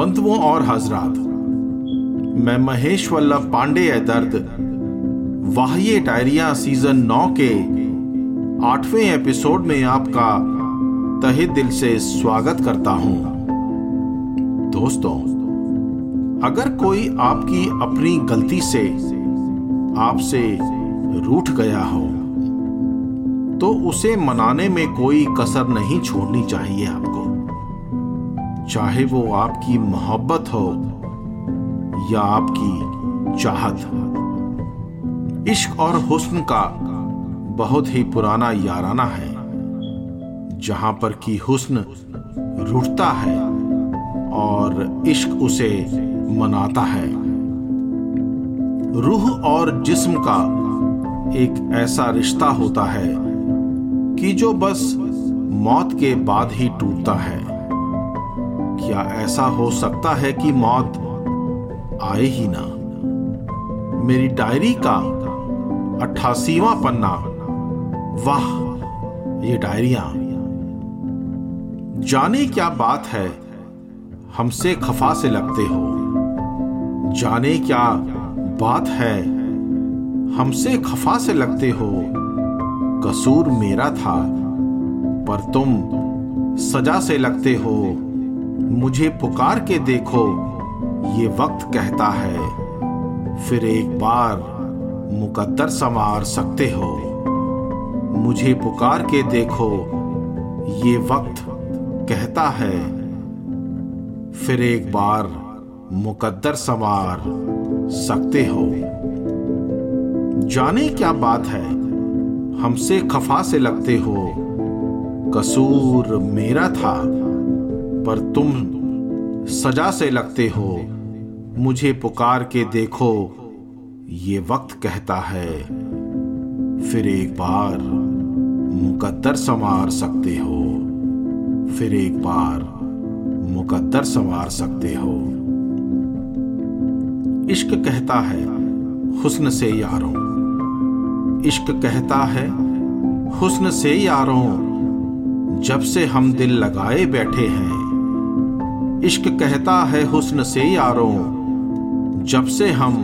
बंधुओं और हजरात। मैं महेश वल्लभ पांडे है दर्द, वाह्य डायरिया सीज़न नौ के आठवें एपिसोड में आपका तहे दिल से स्वागत करता हूँ। दोस्तों, अगर कोई आपकी अपनी गलती से आपसे रूठ गया हो तो उसे मनाने में कोई कसर नहीं छोड़नी चाहिए आपको। चाहे वो आपकी मोहब्बत हो या आपकी चाहत इश्क और हुस्न का बहुत ही पुराना याराना है, जहाँ पर की हुस्न रूठता है और इश्क उसे मनाता है। रूह और जिस्म का एक ऐसा रिश्ता होता है कि जो बस मौत के बाद ही टूटता है। क्या ऐसा हो सकता है कि मौत आए ही ना? मेरी डायरी का अट्ठासीवा पन्ना। वाह, ये डायरिया। जाने क्या बात है, हमसे खफा से लगते हो। जाने क्या बात है, हमसे खफा से लगते हो। कसूर मेरा था, पर तुम सजा से लगते हो। मुझे पुकार के देखो, ये वक्त कहता है। फिर एक बार मुकद्दर संवार सकते हो। मुझे पुकार के देखो, ये वक्त कहता है। फिर एक बार मुकद्दर संवार सकते हो। जाने क्या बात है, हमसे खफा से लगते हो। कसूर मेरा था पर तुम सजा से लगते हो, मुझे पुकार के देखो, ये वक्त कहता है। फिर एक बार मुकद्दर संवार सकते हो, फिर एक बार मुकद्दर संवार सकते हो। इश्क कहता है हुस्न से यारों। इश्क कहता है हुस्न से यारों, जब से हम दिल लगाए बैठे हैं इश्क कहता है हुस्न से यारों, जब से हम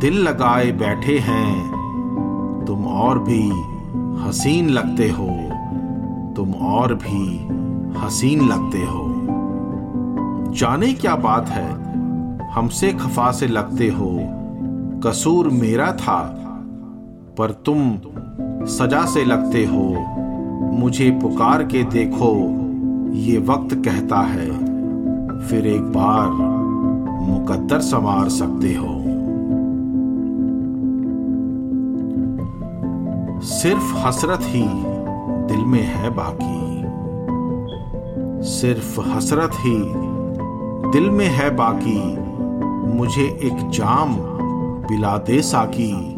दिल लगाए बैठे हैं, तुम और भी हसीन लगते हो, तुम और भी हसीन लगते हो। जाने क्या बात है, हमसे खफा से लगते हो, कसूर मेरा था, पर तुम सजा से लगते हो, मुझे पुकार के देखो, ये वक्त कहता है। फिर एक बार मुकद्दर संवार सकते हो। सिर्फ़ हसरत ही दिल में है बाकी। सिर्फ़ हसरत ही दिल में है बाकी। मुझे एक जाम पिला दे साकी।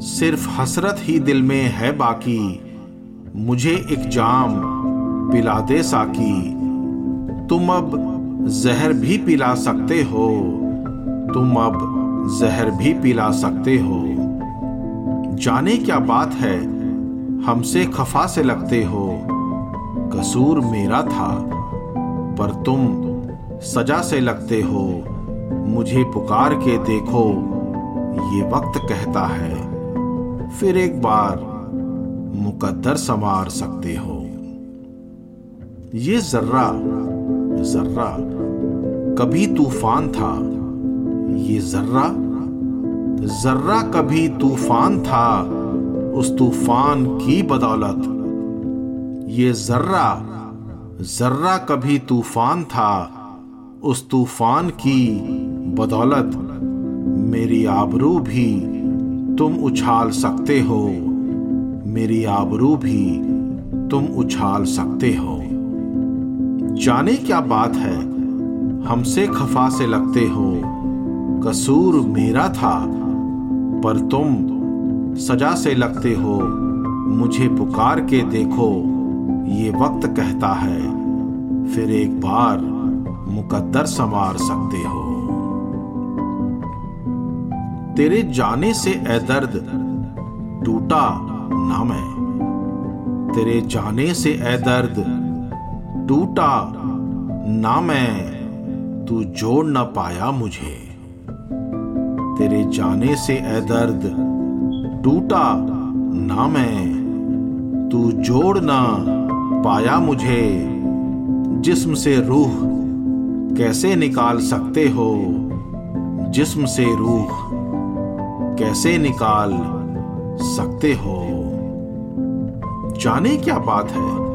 सिर्फ़ हसरत ही दिल में है बाकी। मुझे एक जाम पिला दे साकी। तुम अब जहर भी पिला सकते हो। तुम अब जहर भी पिला सकते हो। जाने क्या बात है, हमसे खफा से लगते हो। कसूर मेरा था, पर तुम सजा से लगते हो। मुझे पुकार के देखो, ये वक्त कहता है। फिर एक बार मुकद्दर संवार सकते हो। ये जर्रा जर्रा। कभी तूफ़ान था, ये जर्रा। जर्रा कभी तूफ़ान था, उस तूफ़ान की बदौलत। ये जर्रा जर्रा कभी तूफ़ान था, उस तूफ़ान की बदौलत। मेरी आबरू भी तुम उछाल सकते हो। मेरी आबरू भी तुम उछाल सकते हो। जाने क्या बात है? हमसे खफा से लगते हो। कसूर मेरा था, पर तुम सजा से लगते हो। मुझे पुकार के देखो, ये वक्त कहता है। फिर एक बार मुकद्दर संवार सकते हो। तेरे जाने से ए दर्द टूटा ना मैं। तेरे जाने से ए दर्द टूटा, ना मैं, तू जोड़ ना पाया मुझे। तेरे जाने से ए दर्द टूटा, ना मैं, तू जोड़ ना पाया मुझे। जिस्म से रूह कैसे निकाल सकते हो? जिस्म से रूह कैसे निकाल सकते हो? जाने क्या बात है?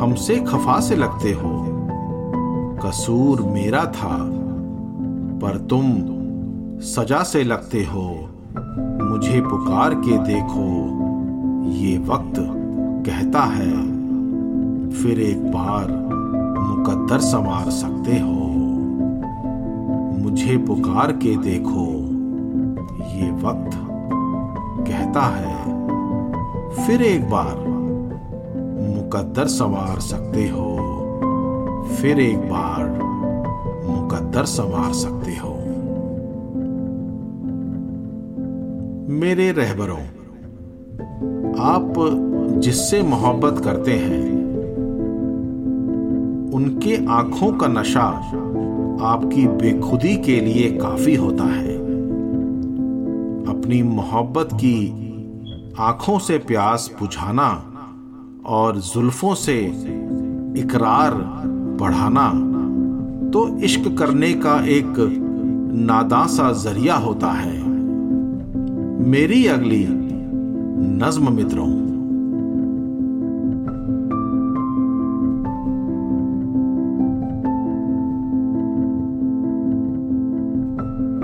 हमसे खफा से लगते हो। कसूर मेरा था, पर तुम सजा से लगते हो। मुझे पुकार के देखो, ये वक्त कहता है, फिर एक बार मुकद्दर संवार सकते हो। मुझे पुकार के देखो, ये वक्त कहता है, फिर एक बार मुकद्दर संवार सकते हो। फिर एक बार मुकद्दर संवार सकते हो। मेरे रहबरों, आप जिससे मोहब्बत करते हैं, उनके आँखों का नशा आपकी बेखुदी के लिए काफ़ी होता है। अपनी मोहब्बत की आँखों से प्यास बुझाना और जुल्फों से इकरार बढ़ाना तो इश्क करने का एक नादासा ज़रिया होता है। मेरी अगली नज्म मित्रों